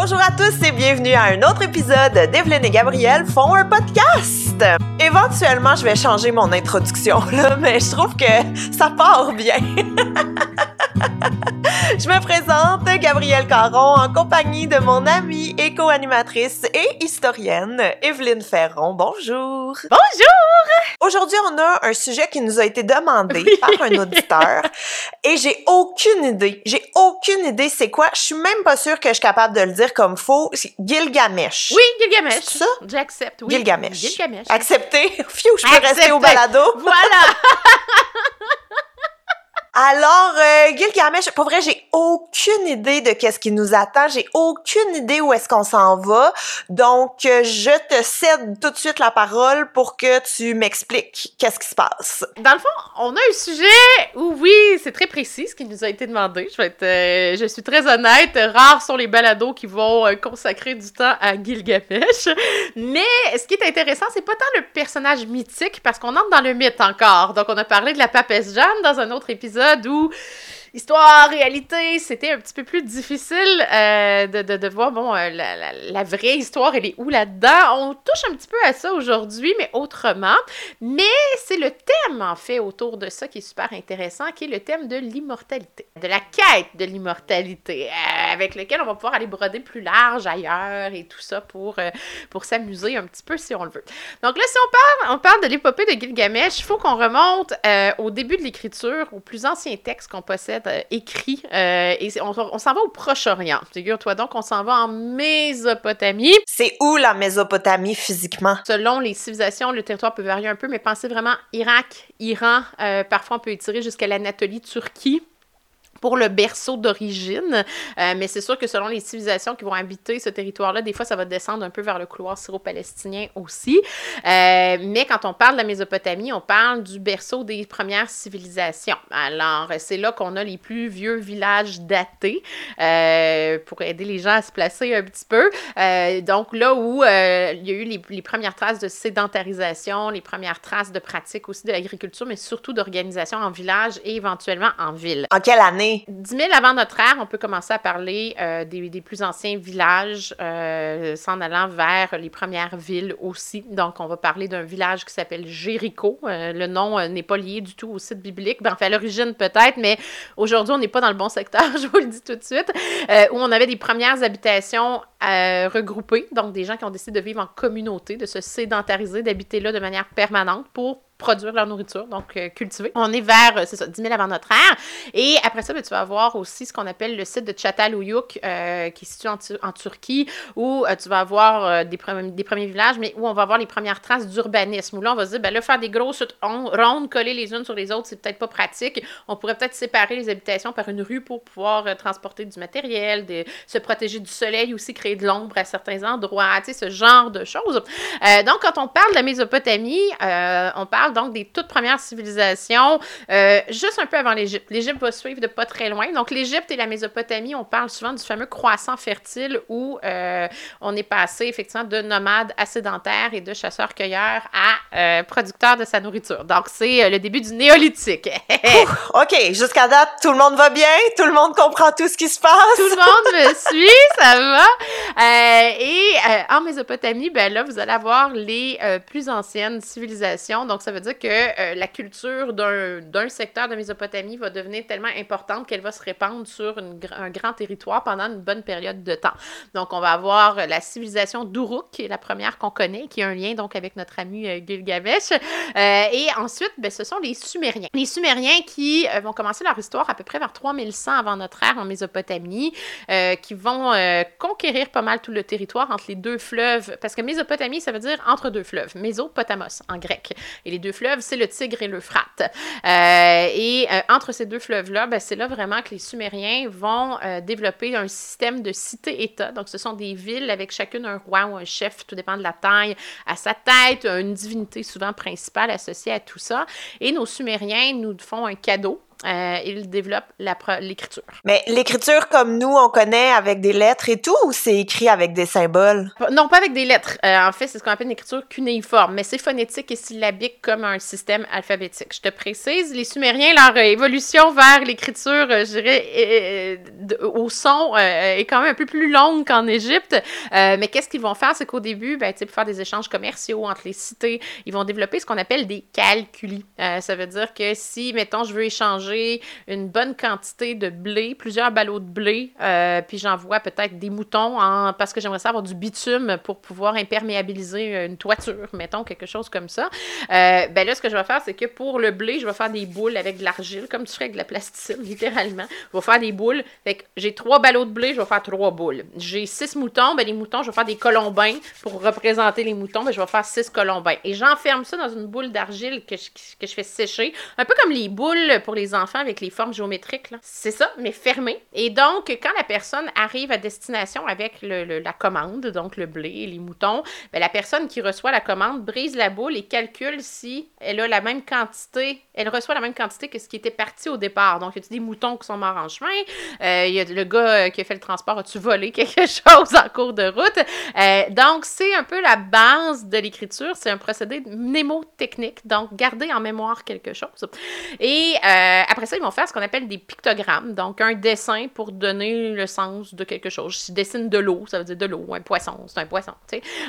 Bonjour à tous et bienvenue à un autre épisode d'Evelyne et Gabriel font un podcast. Éventuellement, je vais changer mon introduction là, mais je trouve que ça part bien. Je me présente, Gabrielle Caron, en compagnie de mon amie et co-animatrice et historienne, Evelyne Ferron. Bonjour! Bonjour! Aujourd'hui, on a un sujet qui nous a été demandé par un auditeur et j'ai aucune idée. J'ai aucune idée c'est quoi. Je suis même pas sûre que je suis capable de le dire comme faux. C'est Gilgamesh. Oui, Gilgamesh. C'est ça? J'accepte, oui. Gilgamesh. Gilgamesh. Accepté. Phew, je peux Accepté. rester au balado. Voilà! Alors, euh, Gilgamesh, pour vrai, j'ai aucune idée de qu'est-ce qui nous attend. J'ai aucune idée où est-ce qu'on s'en va. Donc, euh, je te cède tout de suite la parole pour que tu m'expliques qu'est-ce qui se passe. Dans le fond, on a un sujet où, oui, c'est très précis ce qui nous a été demandé. Je vais être, euh, je suis très honnête. Rares sont les balados qui vont euh, consacrer du temps à Gilgamesh. Mais ce qui est intéressant, c'est pas tant le personnage mythique, parce qu'on entre dans le mythe encore. Donc, on a parlé de la papesse Jeanne dans un autre épisode où Histoire, réalité, c'était un petit peu plus difficile euh, de, de, de voir, bon, euh, la, la, vraie histoire, elle est où là-dedans? On touche un petit peu à ça aujourd'hui, mais autrement. Mais c'est le thème, en fait, autour de ça qui est super intéressant, qui est le thème de l'immortalité, de la quête de l'immortalité, euh, avec lequel on va pouvoir aller broder plus large ailleurs et tout ça pour, pour s'amuser un petit peu si on le veut. Donc là, si on parle, on parle de l'épopée de Gilgamesh, il faut qu'on remonte au début de l'écriture, aux plus anciens textes qu'on possède euh, écrits, euh, et on s'en va au Proche-Orient. Figure-toi donc, on s'en va en Mésopotamie. C'est où la Mésopotamie physiquement? Selon les civilisations, le territoire peut varier un peu, mais pensez vraiment Irak, Iran, euh, parfois on peut étirer jusqu'à l'Anatolie, Turquie pour le berceau d'origine. Euh, mais c'est sûr que selon les civilisations qui vont habiter ce territoire-là, des fois, ça va descendre un peu vers le couloir syro-palestinien aussi. Euh, mais quand on parle de la Mésopotamie, on parle du berceau des premières civilisations. Alors, c'est là qu'on a les plus vieux villages datés euh, pour aider les gens à se placer un petit peu. Donc, là où il y a eu les, les premières traces de sédentarisation, les premières traces de pratique aussi de l'agriculture, mais surtout d'organisation en village et éventuellement en ville. En quelle année? 10 000 avant notre ère, on peut commencer à parler euh, des, plus anciens villages, euh, s'en allant vers les premières villes aussi. Donc, on va parler d'un village qui s'appelle Jéricho. Euh, le nom n'est pas lié du tout au site biblique. Ben, enfin, à l'origine peut-être, mais aujourd'hui, on n'est pas dans le bon secteur, je vous le dis tout de suite, où on avait des premières habitations regroupées, donc des gens qui ont décidé de vivre en communauté, de se sédentariser, d'habiter là de manière permanente pour produire leur nourriture, donc euh, cultiver. On est vers, euh, c'est ça, 10 000 avant notre ère. Et après ça, ben, tu vas avoir aussi ce qu'on appelle le site de Çatalhöyük, euh, qui est situé en, Tu- en Turquie, où tu vas avoir des, des premiers villages, mais où on va avoir les premières traces d'urbanisme, où là, on va se dire, ben là, faire des grosses on- rondes collées les unes sur les autres, c'est peut-être pas pratique. On pourrait peut-être séparer les habitations par une rue pour pouvoir transporter du matériel, se protéger du soleil, aussi créer de l'ombre à certains endroits, tu sais, ce genre de choses. Donc, quand on parle de la Mésopotamie, on parle donc des toutes premières civilisations, euh, juste un peu avant l'Égypte. L'Égypte va suivre de pas très loin. Donc, l'Égypte et la Mésopotamie, on parle souvent du fameux croissant fertile où euh, on est passé effectivement de nomades à sédentaires et de chasseurs-cueilleurs à euh, producteurs de sa nourriture. Donc, c'est le début du néolithique. OK, jusqu'à date, tout le monde va bien? Tout le monde comprend tout ce qui se passe? Tout le monde me suit, ça va? Et en Mésopotamie, ben là, vous allez avoir les plus anciennes civilisations. Donc, ça veut dire que euh, la culture d'un secteur de Mésopotamie va devenir tellement importante qu'elle va se répandre sur un grand territoire pendant une bonne période de temps. Donc, on va avoir euh, la civilisation d'Uruk, qui est la première qu'on connaît, qui a un lien donc avec notre ami euh, Gilgamesh. Et ensuite, ben, ce sont les Sumériens. Les Sumériens qui vont commencer leur histoire à peu près vers 3100 avant notre ère en Mésopotamie, qui vont conquérir pas mal tout le territoire entre les deux fleuves, parce que Mésopotamie, ça veut dire entre deux fleuves, Mésopotamos en grec. Et les deux fleuves, c'est le Tigre et l'Euphrate. Euh, et euh, entre ces deux fleuves-là, ben, c'est là vraiment que les Sumériens vont euh, développer un système de cités-États. Donc, ce sont des villes avec chacune un roi ou un chef, tout dépend de la taille, à sa tête, une divinité souvent principale associée à tout ça. Et nos Sumériens nous font un cadeau euh, il développe l'écriture. Mais l'écriture comme nous, on connaît avec des lettres et tout, ou c'est écrit avec des symboles? Non, pas avec des lettres. Euh, en fait, c'est ce qu'on appelle une écriture cunéiforme, mais c'est phonétique et syllabique comme un système alphabétique. Je te précise, les Sumériens, leur évolution vers l'écriture, je dirais, au son est quand même un peu plus longue qu'en Égypte. mais qu'est-ce qu'ils vont faire? C'est qu'au début, ben, pour faire des échanges commerciaux entre les cités, ils vont développer ce qu'on appelle des calculis. ça veut dire que si, mettons, je veux échanger une bonne quantité de blé, plusieurs ballots de blé, euh, puis j'envoie peut-être des moutons en, parce que j'aimerais savoir du bitume pour pouvoir imperméabiliser une toiture, mettons, quelque chose comme ça. Euh, ben là, ce que je vais faire, c'est que pour le blé, je vais faire des boules avec de l'argile, comme tu ferais avec de la plasticine, littéralement. Je vais faire des boules. Fait que j'ai trois ballots de blé, je vais faire trois boules. J'ai six moutons, ben les moutons, je vais faire des colombins pour représenter les moutons, ben je vais faire six colombins. Et j'enferme ça dans une boule d'argile que je, que je fais sécher, un peu comme les boules pour les enfants avec les formes géométriques. C'est ça, mais fermé. Et donc, quand la personne arrive à destination avec la commande, donc le blé et les moutons, ben, la personne qui reçoit la commande brise la boule et calcule si elle a la même quantité, elle reçoit la même quantité que ce qui était parti au départ. Donc, il y a des moutons qui sont morts en chemin? Euh, le gars euh, qui a fait le transport, a-tu volé quelque chose en cours de route? Euh, donc, c'est un peu la base de l'écriture. C'est un procédé mnémotechnique. Donc, garder en mémoire quelque chose. Et après ça, ils vont faire ce qu'on appelle des pictogrammes, donc un dessin pour donner le sens de quelque chose. Si je dessine de l'eau, ça veut dire de l'eau, un poisson, c'est un poisson.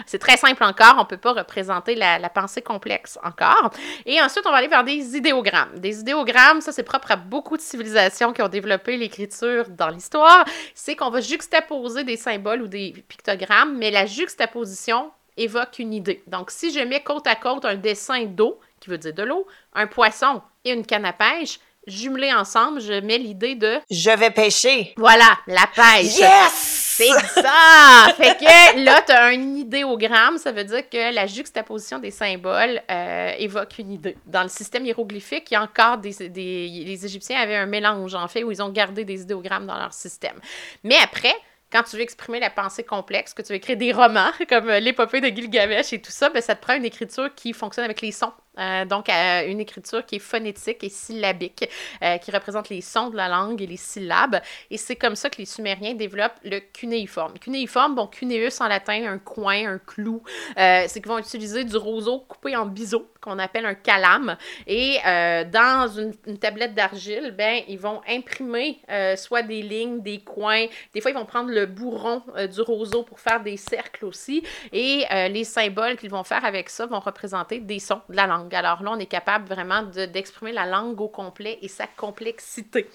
C'est très simple encore, on ne peut pas représenter la, la, pensée complexe encore. Et ensuite, on va aller vers des idéogrammes. Des idéogrammes, ça c'est propre à beaucoup de civilisations qui ont développé l'écriture dans l'histoire, c'est qu'on va juxtaposer des symboles ou des pictogrammes, mais la juxtaposition évoque une idée. Donc, si je mets côte à côte un dessin d'eau, qui veut dire de l'eau, un poisson et une canne à pêche, jumelés ensemble, je mets l'idée de je vais pêcher. Voilà, la pêche. Yes! C'est ça! fait que là, tu as un idéogramme, ça veut dire que la juxtaposition des symboles euh, évoque une idée. Dans le système hiéroglyphique, il y a encore des, des. Les Égyptiens avaient un mélange, en fait, où ils ont gardé des idéogrammes dans leur système. Mais après, quand tu veux exprimer la pensée complexe, que tu veux écrire des romans comme l'épopée de Gilgamesh et tout ça, ben, ça te prend une écriture qui fonctionne avec les sons. Euh, donc, euh, une écriture qui est phonétique et syllabique, euh, qui représente les sons de la langue et les syllabes. Et c'est comme ça que les Sumériens développent le cunéiforme. Cunéiforme, bon, cuneus en latin, un coin, un clou. c'est qu'ils vont utiliser du roseau coupé en biseau, qu'on appelle un calame. Et dans une, tablette d'argile, ben, ils vont imprimer soit des lignes, des coins. Des fois, ils vont prendre le bourron du roseau pour faire des cercles aussi. Et les symboles qu'ils vont faire avec ça vont représenter des sons de la langue. Alors là, on est capable vraiment d'exprimer la langue au complet et sa complexité.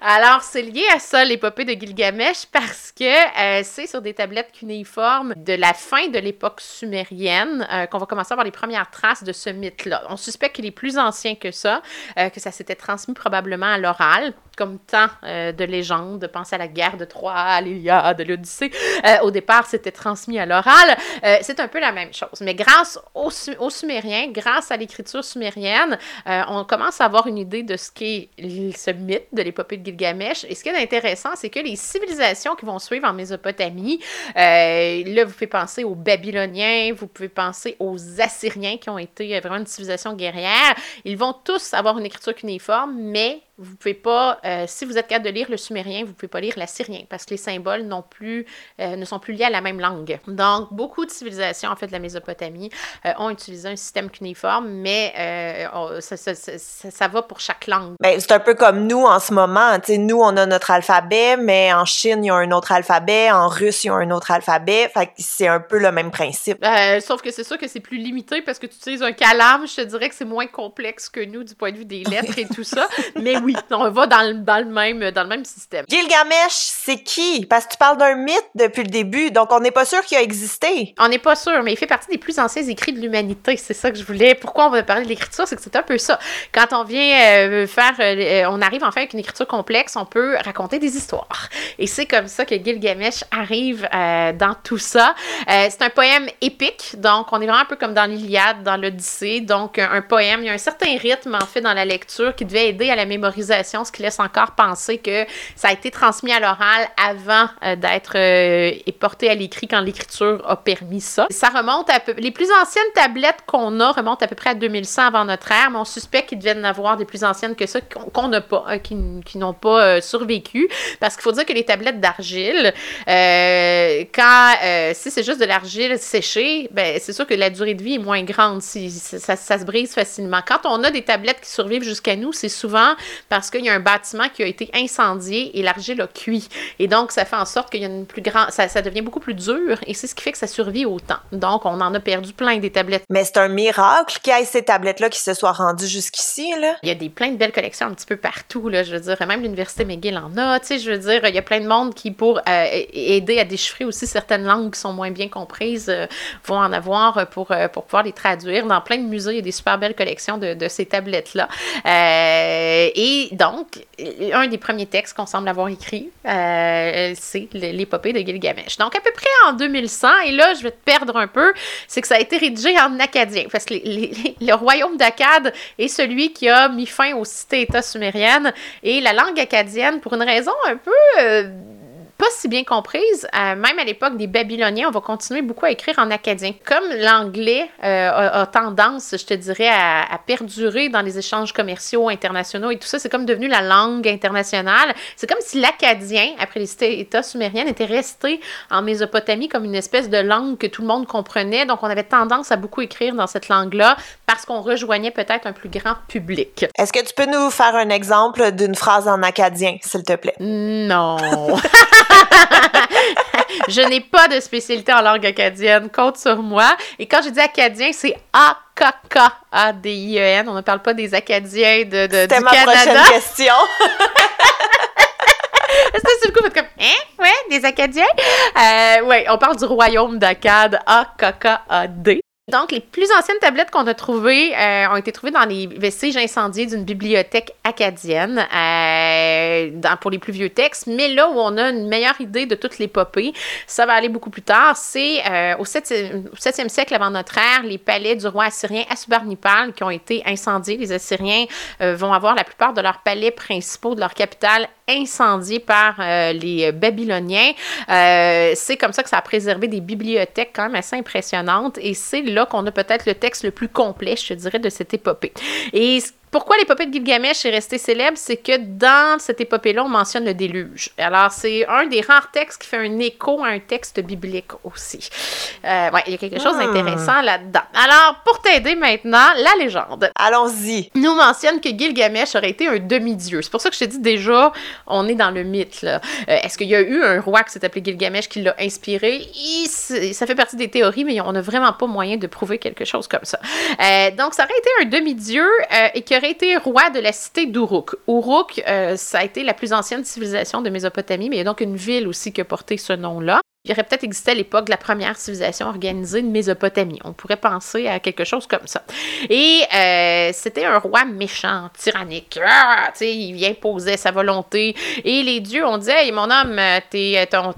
Alors, c'est lié à ça, l'épopée de Gilgamesh, parce que euh, c'est sur des tablettes cunéiformes de la fin de l'époque sumérienne euh, qu'on va commencer à avoir les premières traces de ce mythe-là. On suspecte qu'il est plus ancien que ça, euh, que ça s'était transmis probablement à l'oral comme tant de légendes. Pense à la guerre de Troie, à l'Iliade, l'Odyssée. au départ, c'était transmis à l'oral. c'est un peu la même chose. Mais grâce aux, aux Sumériens, grâce à l'écriture sumérienne, euh, on commence à avoir une idée de ce qu'est ce mythe de l'épopée de Gilgamesh. Et ce qui est intéressant, c'est que les civilisations qui vont suivre en Mésopotamie, euh, là, vous pouvez penser aux Babyloniens, vous pouvez penser aux Assyriens qui ont été vraiment une civilisation guerrière. Ils vont tous avoir une écriture cunéiforme, mais vous pouvez pas, euh, si vous êtes capable de lire le sumérien, vous pouvez pas lire l'assyrien parce que les symboles non plus, euh, ne sont plus liés à la même langue. Donc, beaucoup de civilisations, en fait, de la Mésopotamie, euh, ont utilisé un système cuniforme, mais ça, ça, ça, ça, va pour chaque langue. Ben, c'est un peu comme nous en ce moment. sais, nous, on a notre alphabet, mais en Chine, il y a un autre alphabet, en russe, il y a un autre alphabet. Fait que c'est un peu le même principe. sauf que c'est sûr que c'est plus limité parce que tu utilises un calame, je te dirais que c'est moins complexe que nous du point de vue des lettres et tout ça. Mais oui, on va dans le, dans le, même, dans le même système. Gilgamesh, c'est qui? Parce que tu parles d'un mythe depuis le début, donc on n'est pas sûr qu'il a existé. On n'est pas sûr, mais il fait partie des plus anciens écrits de l'humanité. C'est ça que je voulais. Pourquoi on va parler de l'écriture? C'est que c'est un peu ça. Quand on vient euh, faire, euh, on arrive en fait avec une écriture complexe, on peut raconter des histoires. Et c'est comme ça que Gilgamesh arrive euh, dans tout ça. c'est un poème épique, donc on est vraiment un peu comme dans l'Iliade, dans l'Odyssée. Donc un poème, il y a un certain rythme en fait dans la lecture qui devait aider à la mémorisation ce qui laisse encore penser que ça a été transmis à l'oral avant euh, d'être euh, porté à l'écrit quand l'écriture a permis ça. Ça remonte à peu... Les plus anciennes tablettes qu'on a remontent à peu près à 2100 avant notre ère, mais on suspecte qu'ils deviennent avoir des plus anciennes que ça qu'on n'a pas, hein, qui, n'ont pas survécu. Parce qu'il faut dire que les tablettes d'argile, quand si c'est juste de l'argile séchée, ben, c'est sûr que la durée de vie est moins grande. Si, ça, ça se brise facilement. Quand on a des tablettes qui survivent jusqu'à nous, c'est souvent parce qu'il y a un bâtiment qui a été incendié et l'argile a cuit. Et donc, ça fait en sorte qu'il y a une plus grande. Ça, ça, devient beaucoup plus dur et c'est ce qui fait que ça survit autant. Donc, on en a perdu plein des tablettes. Mais c'est un miracle qu'il y ait ces tablettes-là qui se soient rendues jusqu'ici, là. Il y a des plein de belles collections un petit peu partout, là. Je veux dire, même l'Université McGill en a, tu sais. Je veux dire, il y a plein de monde qui, pour euh, aider à déchiffrer aussi certaines langues qui sont moins bien comprises, euh, vont en avoir pour, euh, pour pouvoir les traduire. Dans plein de musées, il y a des super belles collections de, de ces tablettes-là. Euh, et donc, un des premiers textes qu'on semble avoir écrit, euh, c'est l'épopée de Gilgamesh. Donc, à peu près en 2100, et là, je vais te perdre un peu, c'est que ça a été rédigé en acadien, parce que le royaume d'Akkad est celui qui a mis fin aux cités-États sumériennes, et la langue acadienne, pour une raison un peu... Euh, pas si bien comprise. Euh, même à l'époque des Babyloniens, on va continuer beaucoup à écrire en acadien. Comme l'anglais euh, a, tendance, je te dirais, à, perdurer dans les échanges commerciaux internationaux et tout ça, c'est comme devenu la langue internationale. C'est comme si l'acadien, après les États sumériens, était resté en Mésopotamie comme une espèce de langue que tout le monde comprenait. Donc, on avait tendance à beaucoup écrire dans cette langue-là parce qu'on rejoignait peut-être un plus grand public. Est-ce que tu peux nous faire un exemple d'une phrase en acadien, s'il te plaît? Non. je n'ai pas de spécialité en langue acadienne, compte sur moi. Et quand je dis acadien, c'est A-K-K-A-D-I-E-N. On ne parle pas des Acadiens de, de, C'était ma prochaine question. C'était le coup, comme, hein? Ouais, des Acadiens? Euh, ouais, on parle du royaume d'Akkad, A-K-K-A-D. Donc, les plus anciennes tablettes qu'on a trouvées euh, ont été trouvées dans les vestiges incendiés d'une bibliothèque acadienne euh, dans, pour les plus vieux textes. Mais là où on a une meilleure idée de toute l'épopée, ça va aller beaucoup plus tard, c'est euh, au 7e, siècle avant notre ère, les palais du roi assyrien Assurbanipal qui ont été incendiés. Les Assyriens vont avoir la plupart de leurs palais principaux, de leur capitale, incendiés par les Babyloniens. c'est comme ça que ça a préservé des bibliothèques quand même assez impressionnantes et c'est là qu'on a peut-être le texte le plus complet, je dirais, de cette épopée. Pourquoi l'épopée de Gilgamesh est restée célèbre, c'est que dans cette épopée-là, on mentionne le déluge. Alors, c'est un des rares textes qui fait un écho à un texte biblique aussi. Euh, ouais, il y a quelque chose ah. d'intéressant là-dedans. Alors, pour t'aider maintenant, la légende. Allons-y. Nous mentionne que Gilgamesh aurait été un demi-dieu. C'est pour ça que je te dis déjà, on est dans le mythe. Là. Euh, est-ce qu'il y a eu un roi qui s'est appelé Gilgamesh qui l'a inspiré? ça fait partie des théories, mais on n'a vraiment pas moyen de prouver quelque chose comme ça. Euh, donc, ça aurait été un demi-dieu et qui aurait été roi de la cité d'Uruk. Uruk, euh, ça a été la plus ancienne civilisation de Mésopotamie, mais il y a donc une ville aussi qui a porté ce nom-là il aurait peut-être existé à l'époque de la première civilisation organisée de Mésopotamie. On pourrait penser à quelque chose comme ça. Et euh, c'était un roi méchant, tyrannique. Ah, il imposait sa volonté. Et les dieux ont dit Hey, mon homme,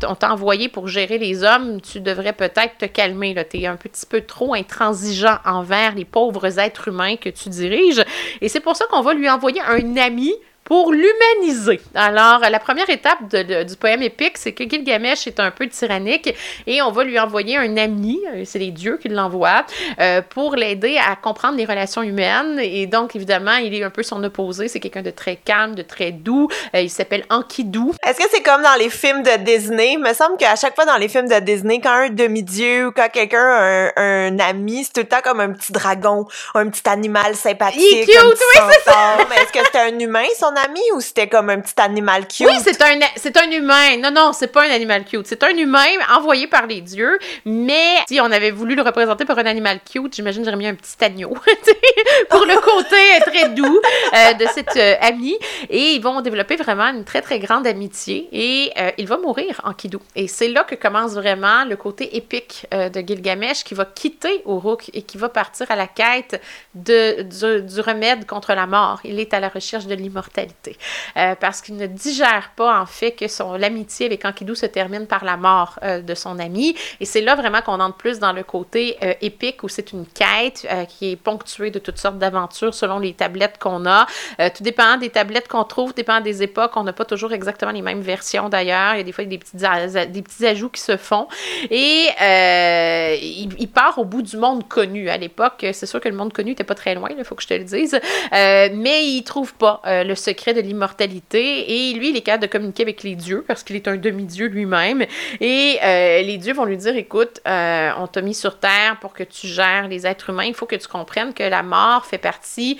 on t'a envoyé pour gérer les hommes, tu devrais peut-être te calmer. Tu es un petit peu trop intransigeant envers les pauvres êtres humains que tu diriges. Et c'est pour ça qu'on va lui envoyer un ami pour l'humaniser. Alors, la première étape du poème épique, c'est que Gilgamesh est un peu tyrannique et on va lui envoyer un ami, euh, c'est les dieux qui l'envoient, euh, pour l'aider à comprendre les relations humaines. Et donc, évidemment, il est un peu son opposé. C'est quelqu'un de très calme, de très doux. Euh, il s'appelle Enkidu. Est-ce que c'est comme dans les films de Disney? Il me semble qu'à chaque fois dans les films de Disney, quand un demi-dieu ou quand quelqu'un a un, ami, c'est tout le temps comme un petit dragon, un petit animal sympathique. Il est cute, oui, c'est ça! Est-ce que c'est un humain, son ami ou c'était comme un petit animal cute? Oui, c'est un, c'est un humain. Non, non, c'est pas un animal cute. C'est un humain envoyé par les dieux, mais si on avait voulu le représenter par un animal cute, j'imagine j'aurais mis un petit agneau pour le côté très doux euh, de cet euh, ami. Et ils vont développer vraiment une très, très grande amitié et euh, il va mourir en Kidou. Et c'est là que commence vraiment le côté épique de Gilgamesh qui va quitter Uruk et qui va partir à la quête de, du remède contre la mort. Il est à la recherche de l'immortalité Euh, parce qu'il ne digère pas, en fait, que son l'amitié avec Enkidu se termine par la mort euh, de son ami. Et c'est là vraiment qu'on entre plus dans le côté euh, épique, où c'est une quête qui est ponctuée de toutes sortes d'aventures selon les tablettes qu'on a. tout dépend des tablettes qu'on trouve, dépend des époques. On n'a pas toujours exactement les mêmes versions, d'ailleurs. Il y a des fois des petits, des petits ajouts qui se font. Et il, il, part au bout du monde connu. À l'époque, c'est sûr que le monde connu n'était pas très loin, il faut que je te le dise. mais il trouve pas le secret de l'immortalité et lui, il est capable de communiquer avec les dieux parce qu'il est un demi-dieu lui-même. Et euh, les dieux vont lui dire écoute, euh, on t'a mis sur terre pour que tu gères les êtres humains. Il faut que tu comprennes que la mort fait partie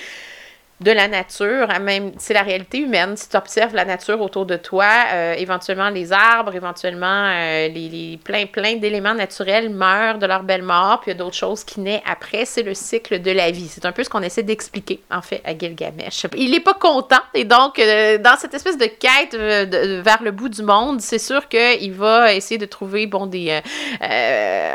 de la nature, même c'est la réalité humaine. Si tu observes la nature autour de toi, euh, éventuellement les arbres, éventuellement euh, les, les, plein, plein d'éléments naturels meurent de leur belle mort, puis il y a d'autres choses qui naissent après. C'est le cycle de la vie. C'est un peu ce qu'on essaie d'expliquer, en fait, à Gilgamesh. Il n'est pas content, et donc, euh, dans cette espèce de quête vers le bout du monde, c'est sûr qu'il va essayer de trouver, bon, des...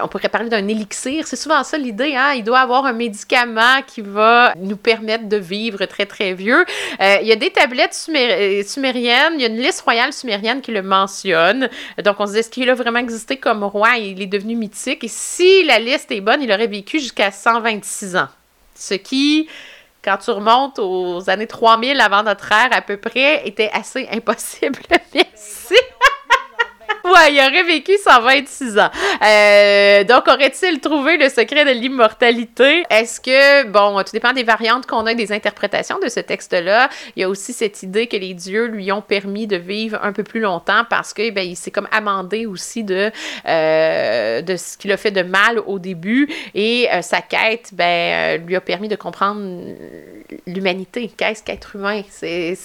on pourrait parler d'un élixir. C'est souvent ça l'idée, hein? Il doit avoir un médicament qui va nous permettre de vivre très, très vieux. Euh, il y a des tablettes euh, sumériennes, il y a une liste royale sumérienne qui le mentionne. Donc, on se dit, est-ce qu'il a vraiment existé comme roi? Il est devenu mythique? Et si la liste est bonne, il aurait vécu jusqu'à 126 ans. Ce qui quand tu remontes aux années 3000 avant notre ère à peu près, était assez impossible. Merci. Ouais, il aurait vécu 126 ans. Euh, donc, aurait-il trouvé le secret de l'immortalité? Est-ce que, bon, tout dépend des variantes qu'on a des interprétations de ce texte-là. Il y a aussi cette idée que les dieux lui ont permis de vivre un peu plus longtemps parce que, ben, il s'est comme amendé aussi de, euh, de ce qu'il a fait de mal au début et euh, sa quête, ben, lui a permis de comprendre l'humanité. Qu'est-ce qu'être humain? C'est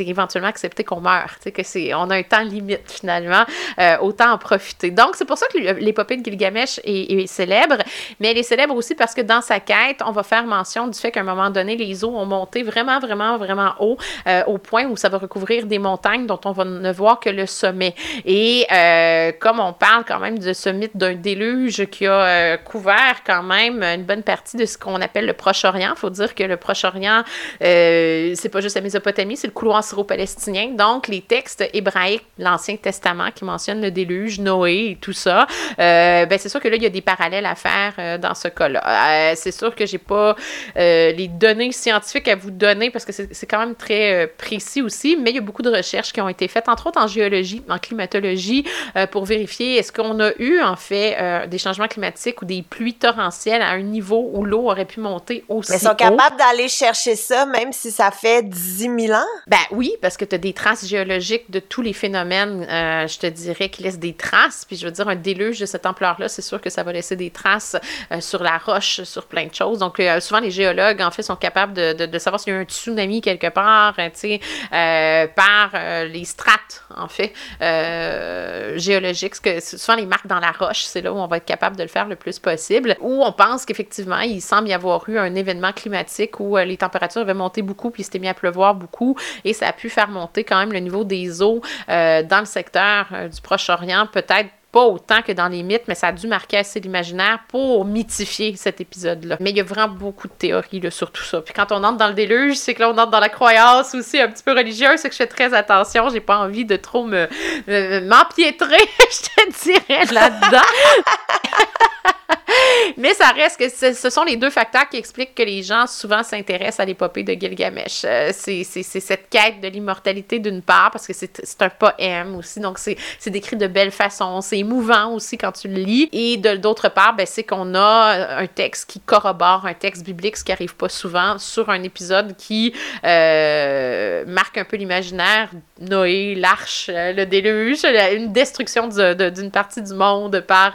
éventuellement accepter qu'on meurt. Que c'est, on a un temps limite finalement. Euh, autant en profiter. Donc, c'est pour ça que l'épopée de Gilgamesh est, célèbre, mais elle est célèbre aussi parce que dans sa quête, on va faire mention du fait qu'à un moment donné, les eaux ont monté vraiment, vraiment, vraiment haut, euh, au point où ça va recouvrir des montagnes dont on va ne voir que le sommet. Et euh, comme on parle quand même de ce mythe d'un déluge qui a couvert quand même une bonne partie de ce qu'on appelle le Proche-Orient, il faut dire que le Proche-Orient, c'est pas juste la Mésopotamie, c'est le couloir syro-palestinien. Donc, les textes hébraïques, l'Ancien Testament qui mentionne le déluge, Noé et tout ça, euh, ben c'est sûr que là, il y a des parallèles à faire euh, dans ce cas-là. Euh, c'est sûr que j'ai pas les données scientifiques à vous donner parce que c'est quand même très précis aussi, mais il y a beaucoup de recherches qui ont été faites, entre autres en géologie, en climatologie, pour vérifier est-ce qu'on a eu, en fait, des changements climatiques ou des pluies torrentielles à un niveau où l'eau aurait pu monter aussi Mais ils sont capables d'aller chercher ça, même si ça fait 10 000 ans? Ben oui, parce que tu as des traces géologiques de tous les phénomènes, je te dirais, qui laisse des traces. Puis je veux dire, un déluge de cette ampleur-là, c'est sûr que ça va laisser des traces euh, sur la roche, sur plein de choses. Donc, euh, souvent, les géologues, en fait, sont capables de, de, savoir s'il y a un tsunami quelque part, euh, tu sais, par les strates, en fait, géologiques. Parce que souvent, les marques dans la roche, c'est là où on va être capable de le faire le plus possible. Où on pense qu'effectivement, il semble y avoir eu un événement climatique où les températures avaient monté beaucoup, puis il s'était mis à pleuvoir beaucoup, et ça a pu faire monter quand même le niveau des eaux dans le secteur du Proche-Orient, peut-être pas autant que dans les mythes, mais ça a dû marquer assez l'imaginaire pour mythifier cet épisode-là. Mais il y a vraiment beaucoup de théories là, sur tout ça. Puis quand on entre dans le déluge, c'est que là, on entre dans la croyance aussi un petit peu religieuse, c'est que je fais très attention. J'ai pas envie de trop me, m'empiétrer, je te dirais, là-dedans. Mais ça reste que ce sont les deux facteurs qui expliquent que les gens souvent s'intéressent à l'épopée de Gilgamesh. Euh, c'est cette quête de l'immortalité d'une part, parce que c'est un poème aussi, donc c'est décrit de belle façon, c'est émouvant aussi quand tu le lis. Et d'autre part, ben, c'est qu'on a un texte qui corrobore un texte biblique, ce qui arrive pas souvent, sur un épisode qui euh, marque un peu l'imaginaire. Noé, l'arche, euh, le déluge, une destruction d'une partie du monde par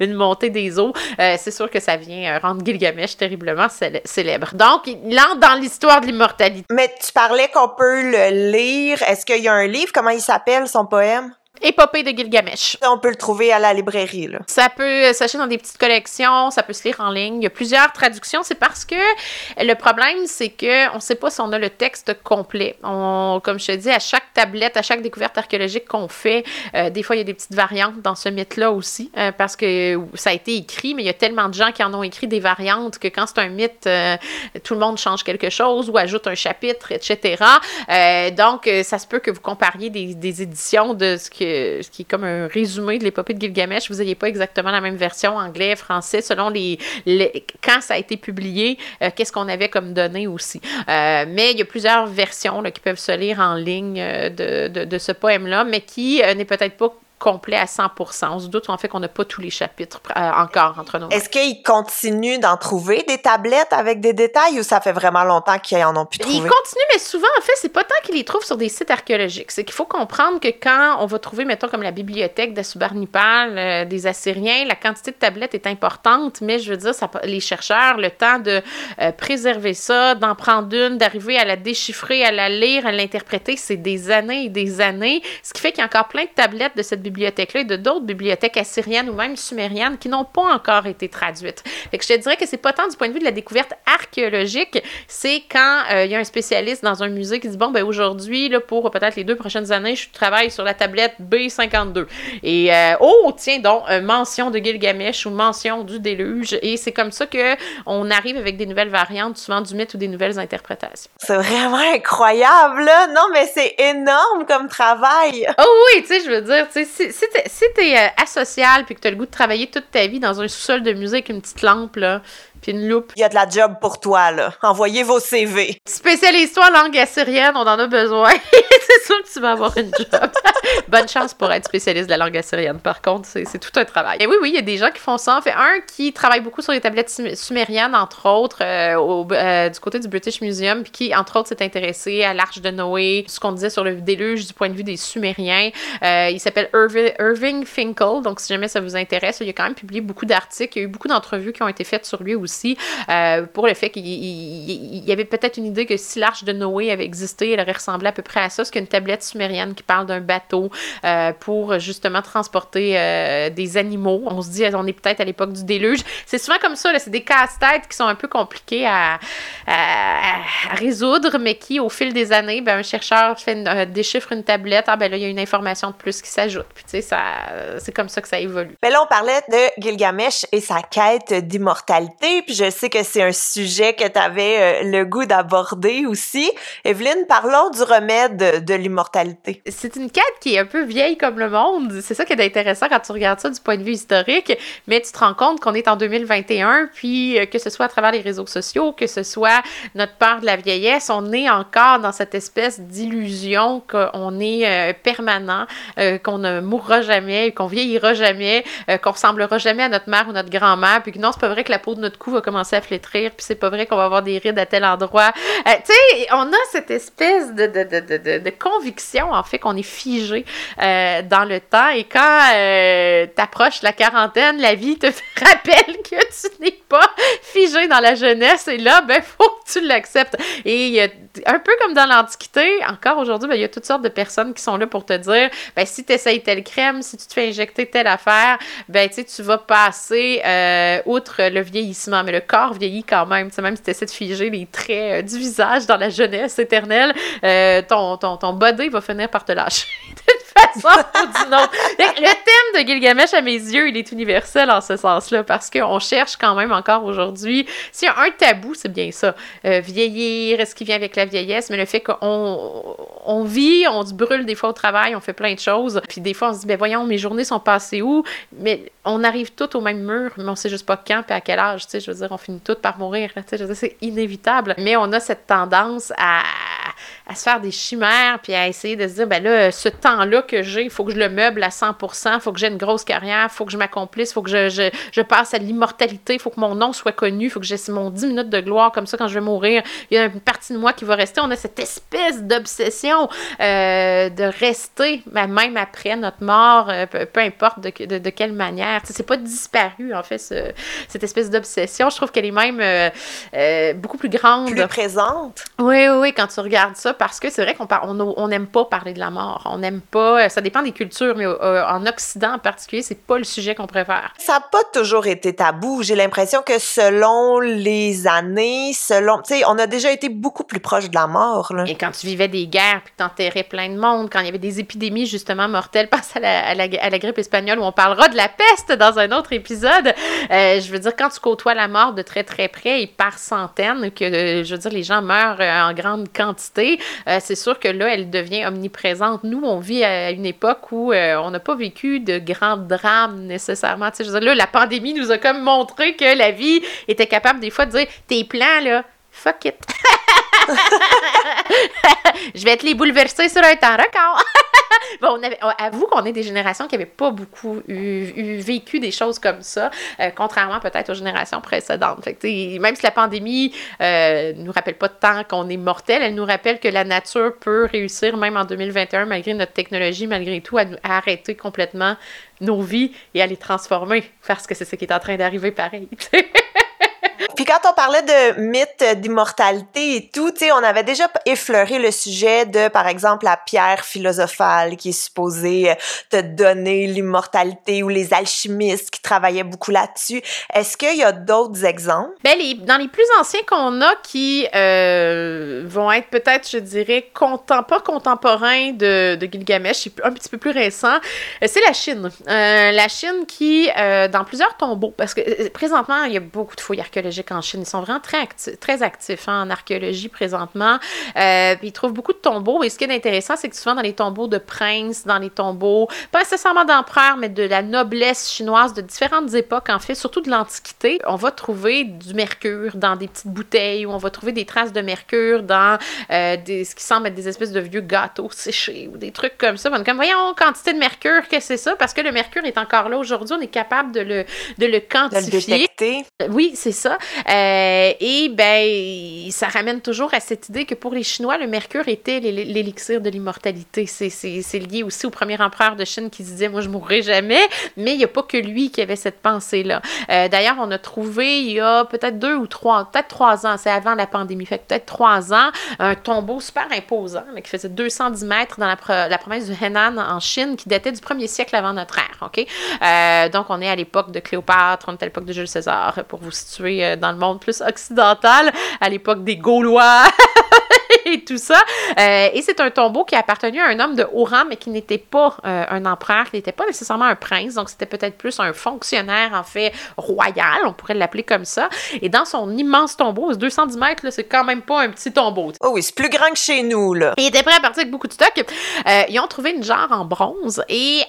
une montée des eaux. C'est sûr que ça vient euh, rendre Gilgamesh terriblement célèbre. Donc, il entre dans l'histoire de l'immortalité. Mais tu parlais qu'on peut le lire. Est-ce qu'il y a un livre? Comment il s'appelle, son poème? Épopée de Gilgamesh. On peut le trouver à la librairie. Là. Ça peut s'acheter dans des petites collections, ça peut se lire en ligne. Il y a plusieurs traductions. C'est parce que le problème, c'est que on ne sait pas si on a le texte complet. On, comme je te dis, à chaque tablette, à chaque découverte archéologique qu'on fait, euh, des fois, il y a des petites variantes dans ce mythe-là aussi, euh, parce que ça a été écrit, mais il y a tellement de gens qui en ont écrit des variantes que quand c'est un mythe, euh, tout le monde change quelque chose ou ajoute un chapitre, etc. donc, ça se peut que vous compariez des, des éditions de ce, que, ce qui est comme un résumé de l'épopée de Gilgamesh. Vous n'ayez pas exactement la même version anglais, français, selon les, quand ça a été publié, qu'est-ce qu'on avait comme données aussi. mais il y a plusieurs versions qui peuvent se lire en ligne de, de, de ce poème-là, mais qui n'est peut-être pas complet à 100% On se doute en fait qu'on n'a pas tous les chapitres euh, encore entre nous. Est-ce qu'ils continuent d'en trouver des tablettes avec des détails ou ça fait vraiment longtemps qu'ils en ont pu trouver? Ils continuent, mais souvent, en fait, c'est pas tant qu'ils les trouvent sur des sites archéologiques. C'est qu'il faut comprendre que quand on va trouver, mettons, comme la bibliothèque d'Assurbanipal, euh, des Assyriens, la quantité de tablettes est importante, mais je veux dire, ça, les chercheurs, le temps de euh, préserver ça, d'en prendre une, d'arriver à la déchiffrer, à la lire, à l'interpréter, c'est des années et des années. Ce qui fait qu'il y a encore plein de tablettes de cette bibliothèque-là et de d'autres bibliothèques assyriennes ou même sumériennes qui n'ont pas encore été traduites. Fait que je te dirais que c'est pas tant du point de vue de la découverte archéologique, c'est quand euh, il y a un spécialiste dans un musée qui dit bon ben aujourd'hui là pour peut-être les deux prochaines années, je travaille sur la tablette B52 et euh, oh tiens donc mention de Gilgamesh ou mention du déluge et c'est comme ça que on arrive avec des nouvelles variantes souvent du mythe ou des nouvelles interprétations. C'est vraiment incroyable là. Non mais c'est énorme comme travail. Oh oui, tu sais je veux dire, tu sais si, t'es euh, asocial puis que t'as le goût de travailler toute ta vie dans un sous-sol de musée avec une petite lampe, là, une loupe. Il y a de la job pour toi, là. Envoyez vos CV. Spécialise-toi en langue assyrienne, on en a besoin. c'est sûr que tu vas avoir une job. Bonne chance pour être spécialiste de la langue assyrienne. Par contre, c'est tout un travail. Et oui, oui, il y a des gens qui font ça. En fait, un qui travaille beaucoup sur les tablettes sumériennes, entre autres, euh, euh, du côté du British Museum, puis qui, entre autres, s'est intéressé à l'Arche de Noé, ce qu'on disait sur le déluge du point de vue des Sumériens. Euh, il s'appelle Irving Finkel, donc si jamais ça vous intéresse, il a quand même publié beaucoup d'articles. Il y a eu beaucoup d'entrevues qui ont été faites sur lui euh, pour le fait qu'il y avait peut-être une idée que si l'arche de Noé avait existé, elle aurait ressemblé à peu près à ça, ce qu'une tablette sumérienne qui parle d'un bateau euh, pour justement transporter euh, des animaux. On se dit, on est peut-être à l'époque du déluge. C'est souvent comme ça, c'est des casse-têtes qui sont un peu compliqués à, résoudre, mais qui, au fil des années, ben, un chercheur déchiffre une tablette, ah ben là, il y a une information de plus qui s'ajoute. Puis tu sais, c'est comme ça que ça évolue. Mais là, on parlait de Gilgamesh et sa quête d'immortalité puis je sais que c'est un sujet que tu avais euh, le goût d'aborder aussi. Evelyne, parlons du remède de, l'immortalité. C'est une quête qui est un peu vieille comme le monde. C'est ça qui est intéressant quand tu regardes ça du point de vue historique, mais tu te rends compte qu'on est en 2021, puis euh, que ce soit à travers les réseaux sociaux, que ce soit notre peur de la vieillesse, on est encore dans cette espèce d'illusion qu'on est euh, permanent, qu'on ne mourra jamais, qu'on vieillira jamais, qu'on ressemblera jamais à notre mère ou notre grand-mère, puis que non, c'est pas vrai que la peau de notre cou va commencer à flétrir, puis c'est pas vrai qu'on va avoir des rides à tel endroit. Euh, tu sais, on a cette espèce de, conviction, en fait, qu'on est figé euh, dans le temps. Et quand euh, t'approches la quarantaine, la vie te rappelle que tu n'es pas figé dans la jeunesse. Et là, ben, faut que tu l'acceptes. Et un peu comme dans l'Antiquité, encore aujourd'hui, ben, il y a toutes sortes de personnes qui sont là pour te dire, ben, si tu essayes telle crème, si tu te fais injecter telle affaire, ben, tu vas passer outre le vieillissement mais le corps vieillit quand même. Tu même si tu essaies de figer les traits euh, du visage dans la jeunesse éternelle, euh, ton, ton, ton body va finir par te lâcher. Le thème de Gilgamesh, à mes yeux, il est universel en ce sens-là, parce qu'on cherche quand même encore aujourd'hui. S'il y a un tabou, c'est bien ça. Euh, vieillir, est-ce qui vient avec la vieillesse, mais le fait qu'on on vit, on se brûle des fois au travail, on fait plein de choses, puis des fois on se dit, ben voyons, mes journées sont passées où? Mais on arrive toutes au même mur, mais on sait juste pas quand et à quel âge, tu sais, je veux dire, on finit toutes par mourir, tu sais, c'est inévitable. Mais on a cette tendance à, à se faire des chimères, puis à essayer de se dire, ben là, ce temps-là que j'ai, il faut que je le meuble à 100% il faut que j'ai une grosse carrière, il faut que je m'accomplisse, il faut que je, je, passe à l'immortalité, il faut que mon nom soit connu, il faut que j'ai mon 10 minutes de gloire, comme ça, quand je vais mourir, il y a une partie de moi qui va rester. On a cette espèce d'obsession euh, de rester, même après notre mort, euh, peu, importe de, de, quelle manière. C'est pas disparu, en fait, cette espèce d'obsession. Je trouve qu'elle est même euh, beaucoup plus grande. Plus présente. Oui, oui, oui, quand tu regardes regarde ça parce que c'est vrai qu'on on n'aime pas parler de la mort. On n'aime pas. Ça dépend des cultures, mais euh, en Occident en particulier, c'est pas le sujet qu'on préfère. Ça n'a pas toujours été tabou. J'ai l'impression que selon les années, selon. Tu sais, on a déjà été beaucoup plus proche de la mort. Là. Et quand tu vivais des guerres puis que t'enterrais plein de monde, quand il y avait des épidémies justement mortelles, passe à la, à la, grippe espagnole où on parlera de la peste dans un autre épisode. Euh, je veux dire, quand tu côtoies la mort de très très près et par centaines, que je veux dire, les gens meurent euh, en grande quantité, euh, c'est sûr que là, elle devient omniprésente. Nous, on vit à une époque où on n'a pas vécu de grands drames nécessairement. Je veux dire, là, la pandémie nous a comme montré que la vie était capable des fois de dire tes plans, là, fuck it. je vais te les bouleverser sur un temps record. on avoue qu'on est des générations qui n'avaient pas beaucoup eu, vécu des choses comme ça, euh, contrairement peut-être aux générations précédentes. Fait même si la pandémie ne euh, nous rappelle pas tant qu'on est mortel, elle nous rappelle que la nature peut réussir, même en 2021, malgré notre technologie, malgré tout, à, à arrêter complètement nos vies et à les transformer, parce que c'est ce qui est en train d'arriver pareil. Puis quand on parlait de mythe d'immortalité et tout, tu sais, on avait déjà effleuré le sujet de, par exemple, la pierre philosophale qui est supposée euh, te donner l'immortalité ou les alchimistes qui travaillaient beaucoup là-dessus. Est-ce qu'il y a d'autres exemples? Ben, dans les plus anciens qu'on a qui euh, vont être peut-être, je dirais, pas contemporains de, de Gilgamesh, un petit peu plus récent, euh, c'est la Chine. la Chine qui, dans plusieurs tombeaux, parce que présentement, il y a beaucoup de fouilles archéologiques en Chine. Ils sont vraiment très, actifs, très actifs hein, en archéologie présentement. Euh, ils trouvent beaucoup de tombeaux. Et ce qui est intéressant, c'est que souvent dans les tombeaux de princes, dans les tombeaux, pas nécessairement d'empereurs, mais de la noblesse chinoise de différentes époques, en fait, surtout de l'Antiquité, on va trouver du mercure dans des petites bouteilles ou on va trouver des traces de mercure dans euh, des, ce qui semble être des espèces de vieux gâteaux séchés ou des trucs comme ça. comme, voyons, quantité de mercure, qu'est-ce que c'est ça? Parce que le mercure est encore là aujourd'hui, on est capable de le, de le quantifier. De le détecter. Oui, c'est ça. Euh, et ben, ça ramène toujours à cette idée que pour les Chinois, le mercure était l'élixir de l'immortalité. C'est lié aussi au premier empereur de Chine qui disait Moi, je mourrai jamais. Mais il n'y a pas que lui qui avait cette pensée-là. Euh, d'ailleurs, on a trouvé il y a peut-être deux ou trois, peut-être trois ans, c'est avant la pandémie, fait peut-être trois ans, un tombeau super imposant qui faisait 210 mètres dans la, province du Henan en Chine qui datait du premier siècle avant notre ère. OK? Euh, donc, on est à l'époque de Cléopâtre, on est à l'époque de Jules César, pour vous situer dans le monde plus occidental, à l'époque des Gaulois. et tout ça. Euh, et c'est un tombeau qui a appartenu à un homme de haut rang, mais qui n'était pas euh, un empereur, qui n'était pas nécessairement un prince, donc c'était peut-être plus un fonctionnaire, en fait, royal, on pourrait l'appeler comme ça. Et dans son immense tombeau, 210 mètres, c'est quand même pas un petit tombeau. Oh oui, c'est plus grand que chez nous, là. Et il était prêt à partir avec beaucoup de stock. Euh, ils ont trouvé une jarre en bronze et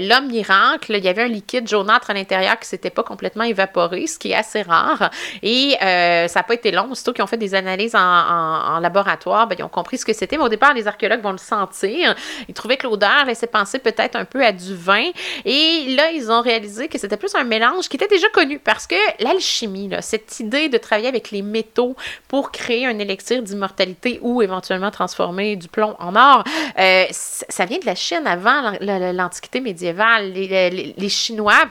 l'homme miracle, il y avait un liquide jaunâtre à l'intérieur qui s'était pas complètement évaporé, ce qui est assez rare. Et ça n'a pas été long, aussitôt qu'ils ont fait des analyses en laboratoire, ben, ils ont compris ce que c'était. Mais au départ, les archéologues vont le sentir. Ils trouvaient que l'odeur laissait penser peut-être un peu à du vin. Et là, ils ont réalisé que c'était plus un mélange qui était déjà connu parce que l'alchimie, cette idée de travailler avec les métaux pour créer un élixir d'immortalité ou éventuellement transformer du plomb en or, euh, ça vient de la Chine avant l'Antiquité médiévale. les Chinois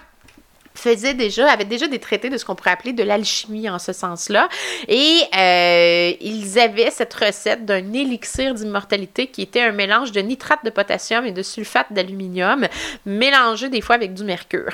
faisait déjà, avait déjà des traités de ce qu'on pourrait appeler de l'alchimie en ce sens-là. Et euh, ils avaient cette recette d'un élixir d'immortalité qui était un mélange de nitrate de potassium et de sulfate d'aluminium, mélangé des fois avec du mercure.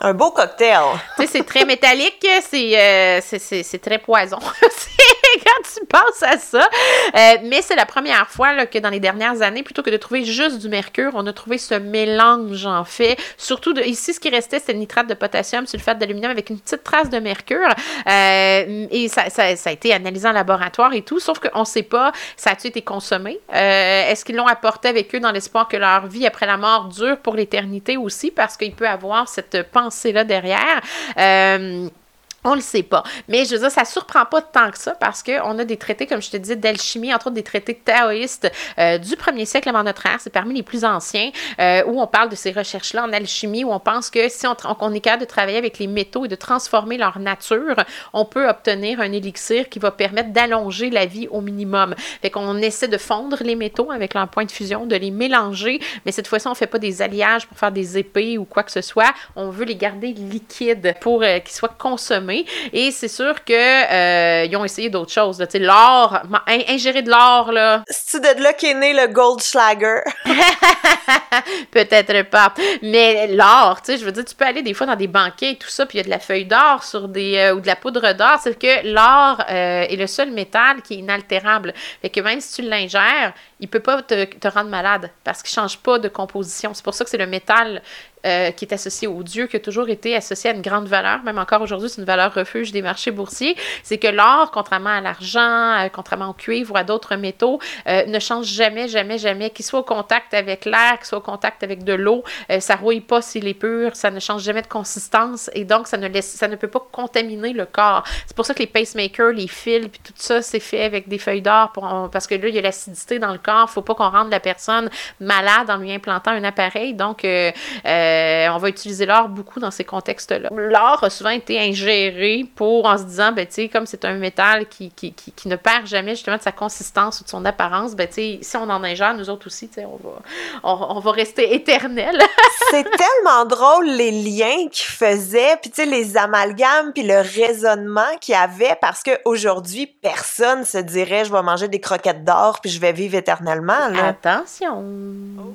Un beau cocktail. tu sais, c'est très métallique, c'est euh, très poison. quand tu penses à ça. Euh, mais c'est la première fois que dans les dernières années, plutôt que de trouver juste du mercure, on a trouvé ce mélange, en fait. Surtout, ici, ce qui restait, c'était le nitrate de potassium, sulfate d'aluminium avec une petite trace de mercure. Euh, et ça, a été analysé en laboratoire et tout, sauf qu'on ne sait pas, ça a-tu été consommé? Euh, est-ce qu'ils l'ont apporté avec eux dans l'espoir que leur vie après la mort dure pour l'éternité aussi? Parce qu'il peut avoir cette pensée-là derrière. On le sait pas. Mais je veux dire, ça surprend pas tant que ça parce qu'on a des traités, comme je te disais, d'alchimie, entre autres des traités taoïstes euh, du premier siècle avant notre ère. C'est parmi les plus anciens euh, où on parle de ces recherches-là en alchimie, où on pense que si on, est capable de travailler avec les métaux et de transformer leur nature, on peut obtenir un élixir qui va permettre d'allonger la vie au minimum. Fait qu'on essaie de fondre les métaux avec leur point de fusion, de les mélanger, mais cette fois-ci, on fait pas des alliages pour faire des épées ou quoi que ce soit. On veut les garder liquides pour euh, qu'ils soient consommés Et c'est sûr que euh, ils ont essayé d'autres choses. Tu sais, l'or, ingérer de l'or, là. C'est de là qu'est né le Goldschlager. Peut-être pas. Mais l'or, tu sais, je veux dire, tu peux aller des fois dans des banquets et tout ça, puis il y a de la feuille d'or sur des euh, ou de la poudre d'or. C'est que l'or euh, est le seul métal qui est inaltérable. Fait que même si tu l'ingères, il peut pas te, te rendre malade parce qu'il change pas de composition. C'est pour ça que c'est le métal euh, qui est associé au Dieu, qui a toujours été associé à une grande valeur, même encore aujourd'hui, c'est une valeur refuge des marchés boursiers, c'est que l'or, contrairement à l'argent, euh, contrairement au cuivre ou à d'autres métaux, euh, ne change jamais, jamais, jamais, qu'il soit au contact avec l'air, qu'il soit au contact avec de l'eau, ça rouille pas s'il est pur, ça ne change jamais de consistance et donc ça ne, laisse, ça ne peut pas contaminer le corps. C'est pour ça que les pacemakers, les fils, puis tout ça, c'est fait avec des feuilles d'or parce que là, il y a l'acidité dans le corps, faut pas qu'on rende la personne malade en lui implantant un appareil. Donc, euh, on va utiliser l'or beaucoup dans ces contextes-là. L'or a souvent été ingéré pour, en se disant, ben, tu sais, comme c'est un métal qui, qui, qui, ne perd jamais justement de sa consistance ou de son apparence, ben, tu sais, si on en ingère, nous autres aussi, tu sais, on va, on, va rester éternel. c'est tellement drôle les liens qu'il faisait, puis tu sais, les amalgames, puis le raisonnement qu'il y avait, parce qu'aujourd'hui, personne se dirait, je vais manger des croquettes d'or, puis je vais vivre éternellement. Là. Attention! Oh.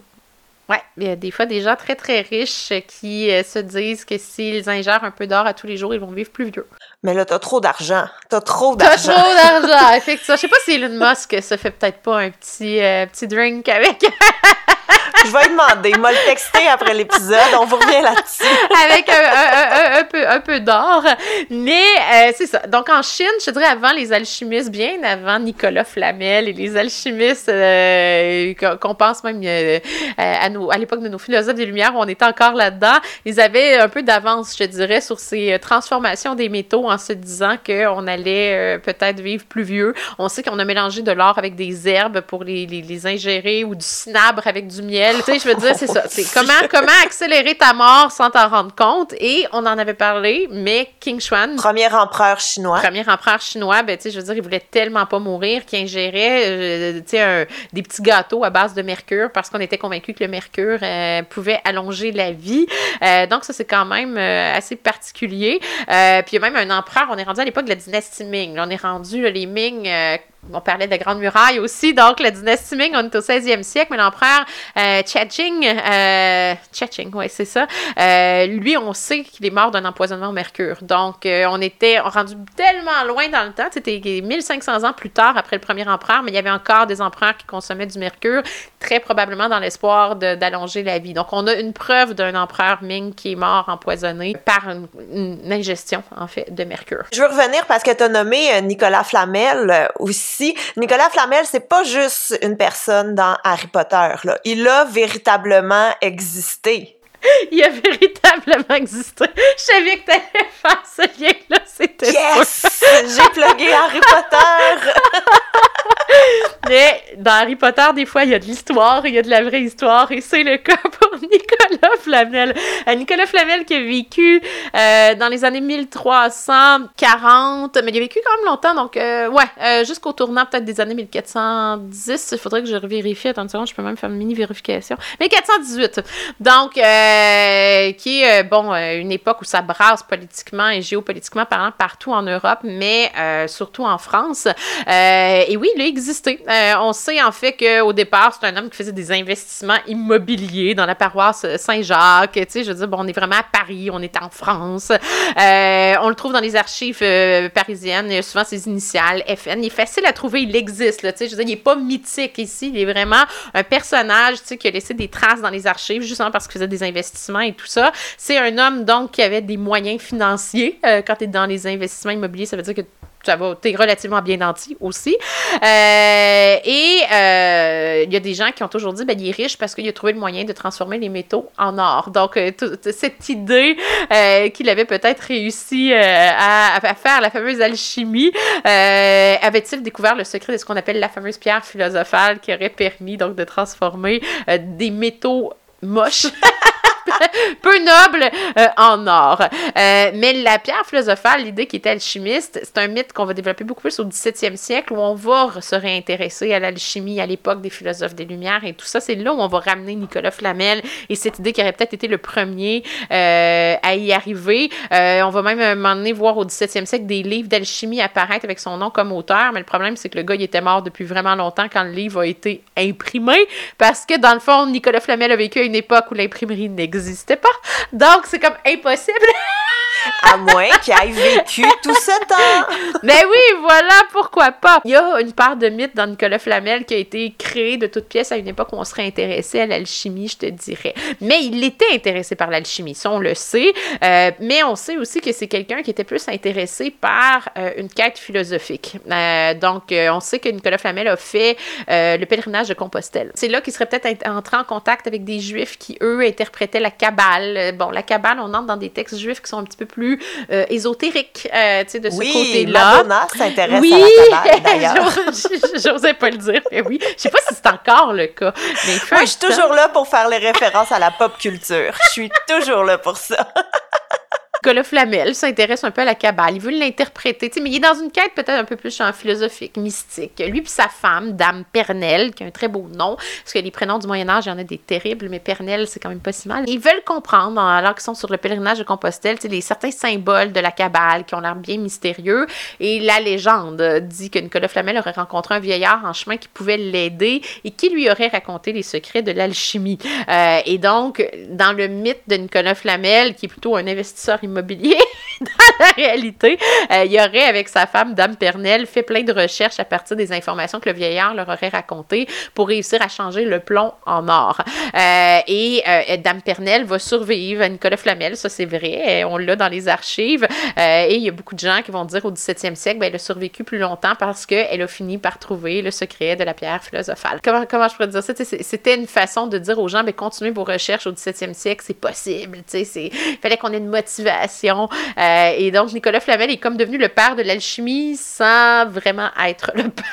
Oui, il y a des fois des gens très très riches qui euh, se disent que s'ils ingèrent un peu d'or à tous les jours, ils vont vivre plus vieux. Mais là, t'as trop d'argent. T'as trop d'argent. T'as trop d'argent, effectivement. Je sais pas si Elon Musk se fait peut-être pas un petit, euh, petit drink avec je vais lui demander. Il m'a le texté après l'épisode. On vous revient là-dessus. Avec un, peu, d'or. Mais euh, c'est ça. Donc en Chine, je dirais avant les alchimistes, bien avant Nicolas Flamel et les alchimistes euh, qu'on pense même euh, à, l'époque de nos philosophes des Lumières, on était encore là-dedans, ils avaient un peu d'avance, je dirais, sur ces transformations des métaux en se disant qu'on allait peut-être vivre plus vieux. On sait qu'on a mélangé de l'or avec des herbes pour les, les, les ingérer ou du cinabre avec du miel tu sais, je veux dire, c'est ça. C'est comment, comment accélérer ta mort sans t'en rendre compte? Et on en avait parlé, mais King Xuan. Premier empereur chinois. Premier empereur chinois, ben, tu sais, je veux dire, il voulait tellement pas mourir qu'il ingérait, euh, tu sais, des petits gâteaux à base de mercure parce qu'on était convaincu que le mercure euh, pouvait allonger la vie. Euh, donc, ça, c'est quand même assez particulier. puis, il y a même un empereur, on est rendu à l'époque de la dynastie Ming. on est rendu, les Ming on parlait de la Grande Muraille aussi, donc la dynastie Ming, on est au 16e siècle, mais l'empereur euh, Cheching, euh, oui, c'est ça, euh, lui, on sait qu'il est mort d'un empoisonnement au mercure. Donc, euh, on était rendu tellement loin dans le temps, c'était 1500 ans plus tard après le premier empereur, mais il y avait encore des empereurs qui consommaient du mercure, très probablement dans l'espoir d'allonger la vie. Donc, on a une preuve d'un empereur Ming qui est mort empoisonné par une, une, ingestion, en fait, de mercure. Je veux revenir parce que tu as nommé Nicolas Flamel aussi Nicolas Flamel, c'est pas juste une personne dans Harry Potter. Là. Il a véritablement existé. Il a véritablement existé. Je savais que t'allais faire ce lien-là, c'était Yes! J'ai plugué Harry Potter! Mais dans Harry Potter, des fois, il y a de l'histoire, il y a de la vraie histoire, et c'est le cas pour Nicolas Flamel. Euh, Nicolas Flamel qui a vécu euh, dans les années 1340, mais il a vécu quand même longtemps, donc euh, ouais, jusqu'au tournant peut-être des années 1410. Il faudrait que je vérifie. Attends une seconde, je peux même faire une mini-vérification. 1418. Donc, qui est, bon, une époque où ça brasse politiquement et géopolitiquement parlant partout en Europe, mais surtout en France. et oui, il a existé. Euh, on sait en fait qu'au départ, c'est un homme qui faisait des investissements immobiliers dans la paroisse Saint-Jacques. Tu sais, je veux dire, bon, on est vraiment à Paris, on est en France. Euh, on le trouve dans les archives euh, parisiennes. Souvent ses initiales, FN. Il est facile à trouver, il existe. Là, tu sais, je veux dire, il n'est pas mythique ici. Il est vraiment un personnage tu sais, qui a laissé des traces dans les archives, justement parce qu'il faisait des investissements et tout ça. C'est un homme, donc, qui avait des moyens financiers. quand tu es dans les investissements immobiliers, ça veut dire que ça va, relativement bien nanti aussi. Euh, et euh, il y a des gens qui ont toujours dit, ben, il est riche parce qu'il a trouvé le moyen de transformer les métaux en or. Donc, euh, cette idée qu'il avait peut-être réussi à, faire la fameuse alchimie, avait-il découvert le secret de ce qu'on appelle la fameuse pierre philosophale qui aurait permis donc de transformer des métaux moches? peu noble euh, en or. Euh, mais la pierre philosophale, l'idée qui était alchimiste, c'est un mythe qu'on va développer beaucoup plus au 17e siècle où on va se réintéresser à l'alchimie à l'époque des philosophes des Lumières et tout ça. C'est là où on va ramener Nicolas Flamel et cette idée qui aurait peut-être été le premier euh, à y arriver. on va même un moment donné voir au 17e siècle des livres d'alchimie apparaître avec son nom comme auteur, mais le problème c'est que le gars il était mort depuis vraiment longtemps quand le livre a été imprimé parce que dans le fond, Nicolas Flamel a vécu à une époque où l'imprimerie n'existait pas. Donc, c'est comme impossible. à moins qu'il ait vécu tout ce temps. Mais oui, voilà, pourquoi pas. Il y a une part de mythe dans Nicolas Flamel qui a été créée de toutes pièces à une époque où on serait intéressé à l'alchimie, je te dirais. Mais il était intéressé par l'alchimie, ça on le sait. Euh, mais on sait aussi que c'est quelqu'un qui était plus intéressé par euh, une quête philosophique. Euh, donc, on sait que Nicolas Flamel a fait le pèlerinage de Compostelle. C'est là qu'il serait peut-être entré en contact avec des juifs qui, eux, interprétaient la Kabbale. Bon, la Kabbale, on entre dans des textes juifs qui sont un petit peu plus euh, ésotériques, euh, tu sais, de ce côté-là. Madonna s'intéresse oui, à la d'ailleurs. J'osais pas le dire, mais oui. Je sais pas si c'est encore le cas. Mais Moi, je suis toujours là pour faire les références à la pop culture. Je suis toujours là pour ça. Nicolas Flamel s'intéresse un peu à la cabale. Il veut l'interpréter, mais il est dans une quête peut-être un peu plus philosophique, mystique. Lui puis sa femme, Dame Pernelle, qui a un très beau nom, parce que les prénoms du Moyen-Âge, il y en a des terribles, mais Pernelle, c'est quand même pas si mal. Ils veulent comprendre, alors qu'ils sont sur le pèlerinage de Compostelle, les certains symboles de la cabale qui ont l'air bien mystérieux. Et la légende dit que Nicolas Flamel aurait rencontré un vieillard en chemin qui pouvait l'aider et qui lui aurait raconté les secrets de l'alchimie. Euh, et donc, dans le mythe de Nicolas Flamel, qui est plutôt un investisseur immobilier dans la réalité. Euh, il aurait, avec sa femme, Dame Pernelle, fait plein de recherches à partir des informations que le vieillard leur aurait racontées pour réussir à changer le plomb en or. Euh, et euh, Dame Pernelle va survivre à Nicolas Flamel, ça c'est vrai, on l'a dans les archives. et il y a beaucoup de gens qui vont dire au 17e siècle, ben, elle a survécu plus longtemps parce qu'elle a fini par trouver le secret de la pierre philosophale. Comment, comment je pourrais dire ça? C'était une façon de dire aux gens, ben, continuez vos recherches au 17e siècle, c'est possible. Il fallait qu'on ait une motivation euh, et donc, Nicolas Flamel est comme devenu le père de l'alchimie sans vraiment être le père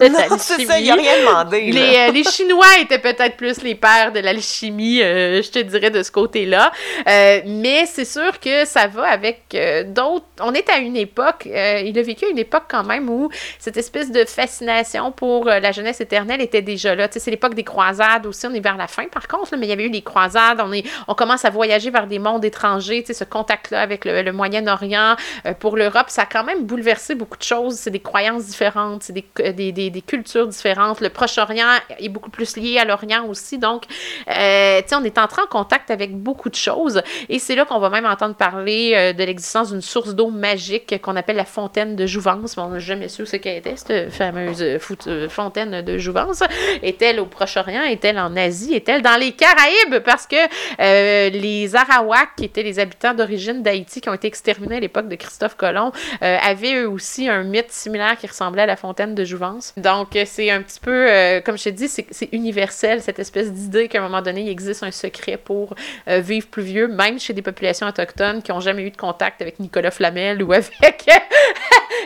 non, c'est ça, il a rien demandé. Les, euh, les, Chinois étaient peut-être plus les pères de l'alchimie, euh, je te dirais, de ce côté-là. Euh, mais c'est sûr que ça va avec d'autres. On est à une époque, il a vécu une époque quand même où cette espèce de fascination pour la jeunesse éternelle était déjà là. c'est l'époque des croisades aussi, on est vers la fin par contre, mais il y avait eu des croisades, on, est, on commence à voyager vers des mondes étrangers, ce contact-là avec le, Moyen-Orient pour l'Europe, ça a quand même bouleversé beaucoup de choses. C'est des croyances différentes, c'est des, des des, cultures différentes. Le Proche-Orient est beaucoup plus lié à l'Orient aussi. Donc, euh, tu sais, on est entré en contact avec beaucoup de choses. Et c'est là qu'on va même entendre parler euh, de l'existence d'une source d'eau magique qu'on appelle la fontaine de Jouvence. Bon, sais jamais su ce qu'elle était, cette fameuse euh, fontaine de Jouvence. Est-elle au Proche-Orient? Est-elle en Asie? Est-elle dans les Caraïbes? Parce que les Arawaks, qui étaient les habitants d'origine d'Haïti, qui ont été exterminés à l'époque de Christophe Colomb, avaient eux aussi un mythe similaire qui ressemblait à la fontaine de Jouvence. Donc, c'est un petit peu, euh, comme je te dis, c'est universel, cette espèce d'idée qu'à un moment donné, il existe un secret pour euh, vivre plus vieux, même chez des populations autochtones qui n'ont jamais eu de contact avec Nicolas Flamel ou avec,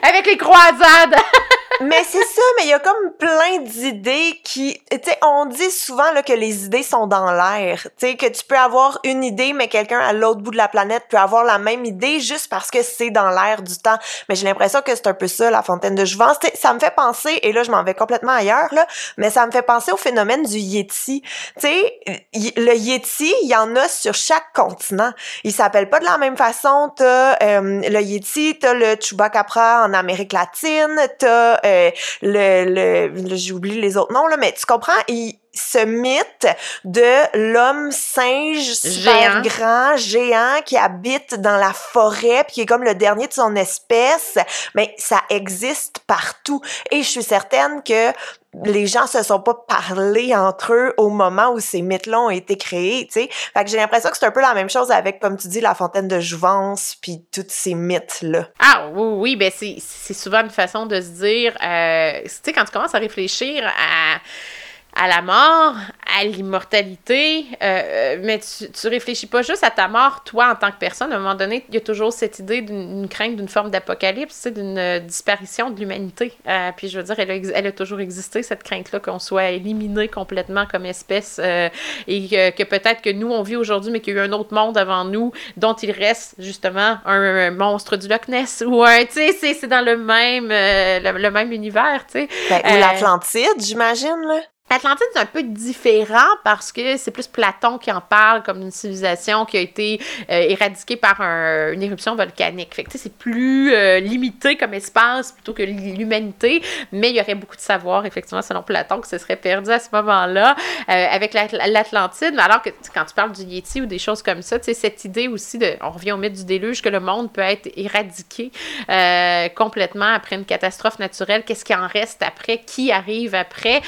avec les croisades. mais c'est ça, mais il y a comme plein d'idées qui, tu sais, on dit souvent là, que les idées sont dans l'air, tu sais, que tu peux avoir une idée, mais quelqu'un à l'autre bout de la planète peut avoir la même idée juste parce que c'est dans l'air du temps. Mais j'ai l'impression que c'est un peu ça, la fontaine de jouvence. sais, ça me fait penser, et là je m'en vais complètement ailleurs là, mais ça me fait penser au phénomène du Yeti. Tu sais, le Yeti, il y en a sur chaque continent. Il s'appelle pas de la même façon. T'as euh, le Yeti, t'as le Chupacabra en Amérique latine, t'as euh, le, le j'ai oublié les autres noms là, mais tu comprends, ce mythe de l'homme singe super grand, géant, qui habite dans la forêt, puis qui est comme le dernier de son espèce, mais ça existe partout. Et je suis certaine que les gens se sont pas parlé entre eux au moment où ces mythes-là ont été créés, tu sais. Fait que j'ai l'impression que c'est un peu la même chose avec, comme tu dis, la fontaine de Jouvence, puis tous ces mythes-là. Ah oui, oui, ben c'est souvent une façon de se dire, euh, tu sais, quand tu commences à réfléchir à à la mort, à l'immortalité, euh, mais tu, tu réfléchis pas juste à ta mort, toi, en tant que personne. À un moment donné, il y a toujours cette idée d'une crainte d'une forme d'apocalypse, d'une euh, disparition de l'humanité. Euh, puis je veux dire, elle a, elle a toujours existé, cette crainte-là, qu'on soit éliminé complètement comme espèce et que, que peut-être que nous, on vit aujourd'hui, mais qu'il y a eu un autre monde avant nous dont il reste justement un, monstre du Loch Ness ou un, tu sais, c'est dans le même, le, même univers, tu sais. Ben, ou l'Atlantide, j'imagine, là. L'Atlantide, c'est un peu différent parce que c'est plus Platon qui en parle comme une civilisation qui a été euh, éradiquée par une éruption volcanique. Fait que c'est plus euh, limité comme espace plutôt que l'humanité, mais il y aurait beaucoup de savoir, effectivement, selon Platon, que ce serait perdu à ce moment-là euh, avec l'Atlantide. Mais alors que quand tu parles du Yéti ou des choses comme ça, cette idée aussi de, on revient au mythe du déluge, que le monde peut être éradiqué complètement après une catastrophe naturelle. Qu'est-ce qui en reste après? Qui arrive après?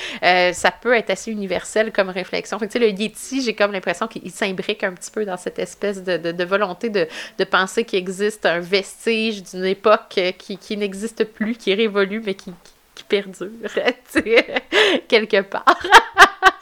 Ça peut être assez universel comme réflexion. Fait que, le Yeti, j'ai comme l'impression qu'il s'imbrique un petit peu dans cette espèce de, de, volonté de, de penser qu'il existe un vestige d'une époque qui, qui n'existe plus, qui est révolue, mais qui, qui perdure, quelque part.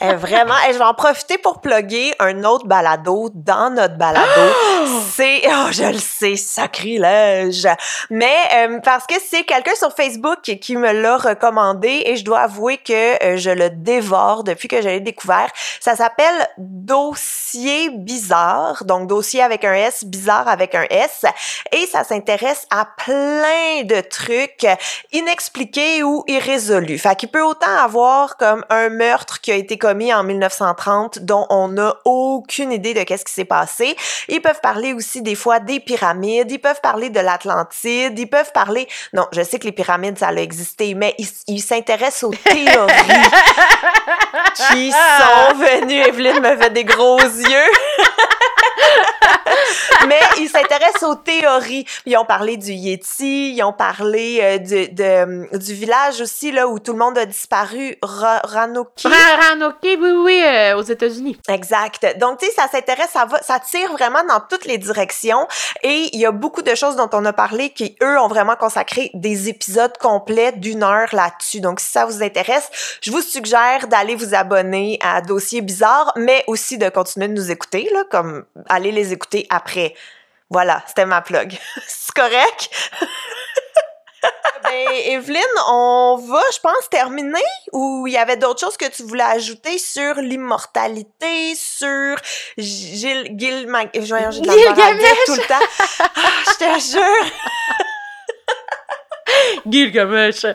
Eh, vraiment, et eh, je vais en profiter pour plugger un autre balado dans notre balado. C'est, oh, je le sais, sacrilège. Mais euh, parce que c'est quelqu'un sur Facebook qui me l'a recommandé et je dois avouer que euh, je le dévore depuis que je l'ai découvert. Ça s'appelle Dossier bizarre, donc dossier avec un S, bizarre avec un S, et ça s'intéresse à plein de trucs inexpliqués ou irrésolus. Fait qu'il peut autant avoir comme un meurtre qui a été commis en 1930 dont on n'a aucune idée de qu'est-ce qui s'est passé. Ils peuvent parler aussi des fois des pyramides, ils peuvent parler de l'Atlantide, ils peuvent parler... Non, je sais que les pyramides, ça a existé, mais ils s'intéressent aux théories qui sont venues. Evelyne me fait des gros yeux. Mais ils s'intéressent aux théories. Ils ont parlé du Yeti, ils ont parlé euh, du, de, du village aussi, là, où tout le monde a disparu, Ranoki. Ranoki, oui, oui, euh, aux États-Unis. Exact. Donc, tu sais, ça s'intéresse, ça va, ça tire vraiment dans toutes les directions. Et il y a beaucoup de choses dont on a parlé qui, eux, ont vraiment consacré des épisodes complets d'une heure là-dessus. Donc, si ça vous intéresse, je vous suggère d'aller vous abonner à Dossier Bizarre, mais aussi de continuer de nous écouter, là, comme aller les écouter après. Voilà, c'était ma plug. C'est correct? ben, Evelyne, on va, je pense, terminer ou il y avait d'autres choses que tu voulais ajouter sur l'immortalité, sur Gilles, Gil, j'ai de la tout le temps. Ah, je te jure. Gilgamesh.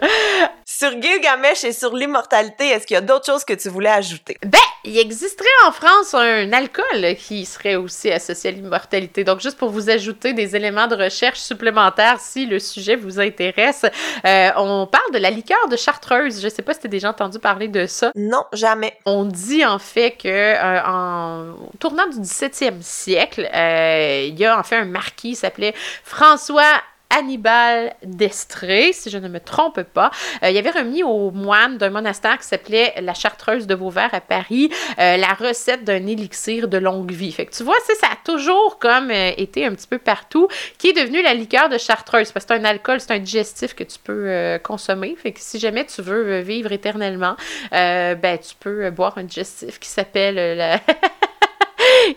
Sur Gilgamesh et sur l'immortalité, est-ce qu'il y a d'autres choses que tu voulais ajouter? Ben, il existerait en France un alcool qui serait aussi associé à l'immortalité. Donc, juste pour vous ajouter des éléments de recherche supplémentaires si le sujet vous intéresse, euh, on parle de la liqueur de Chartreuse. Je sais pas si tu as déjà entendu parler de ça. Non, jamais. On dit en fait que euh, en tournant du 17e siècle, euh, il y a en fait un marquis qui s'appelait François Hannibal d'Estrée, si je ne me trompe pas. Euh, il avait remis aux moines d'un monastère qui s'appelait la Chartreuse de Vauvert à Paris euh, la recette d'un élixir de longue vie. Fait que tu vois, ça a toujours comme euh, été un petit peu partout, qui est devenu la liqueur de Chartreuse, parce que c'est un alcool, c'est un digestif que tu peux consommer. Fait que si jamais tu veux vivre éternellement, ben tu peux boire un digestif qui s'appelle la...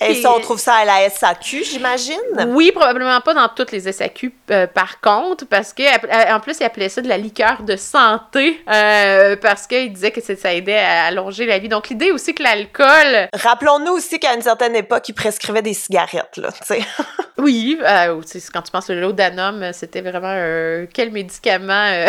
Et ça, on trouve ça à la SAQ, j'imagine? Oui, probablement pas dans toutes les SAQ, euh, par contre, parce que euh, en plus, il appelait ça de la liqueur de santé, euh, parce qu'il disait que ça aidait à allonger la vie. Donc, l'idée aussi que l'alcool... Rappelons-nous aussi qu'à une certaine époque, il prescrivait des cigarettes, là, tu sais. oui, quand tu penses au laudanum, c'était vraiment quel médicament...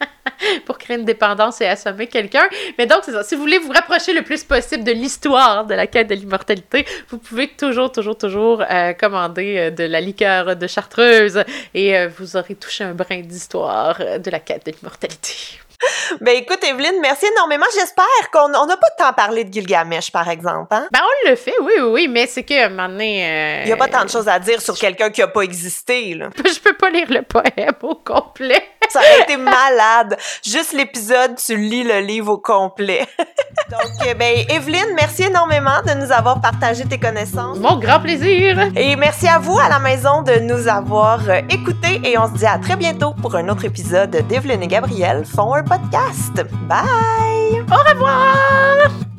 pour créer une dépendance et assommer quelqu'un. Mais donc, c'est ça. Si vous voulez vous rapprocher le plus possible de l'histoire de la quête de l'immortalité, vous pouvez toujours, toujours, toujours euh, commander euh, de la liqueur de chartreuse et euh, vous aurez touché un brin d'histoire de la quête de l'immortalité. Ben écoute, Evelyne, merci énormément. J'espère qu'on n'a pas tant parlé de Gilgamesh, par exemple. Hein? Ben on le fait, oui, oui, mais c'est que un moment donné. Il n'y a pas tant de choses à dire sur quelqu'un qui n'a pas existé, là. Je peux pas lire le poème au complet. Ça aurait été malade. Juste l'épisode, tu lis le livre au complet. Donc, eh ben, Evelyne, merci énormément de nous avoir partagé tes connaissances. Mon grand plaisir. Et merci à vous à la maison de nous avoir euh, écoutés et on se dit à très bientôt pour un autre épisode d'Evelyne et Gabriel font un podcast. Bye! Au revoir!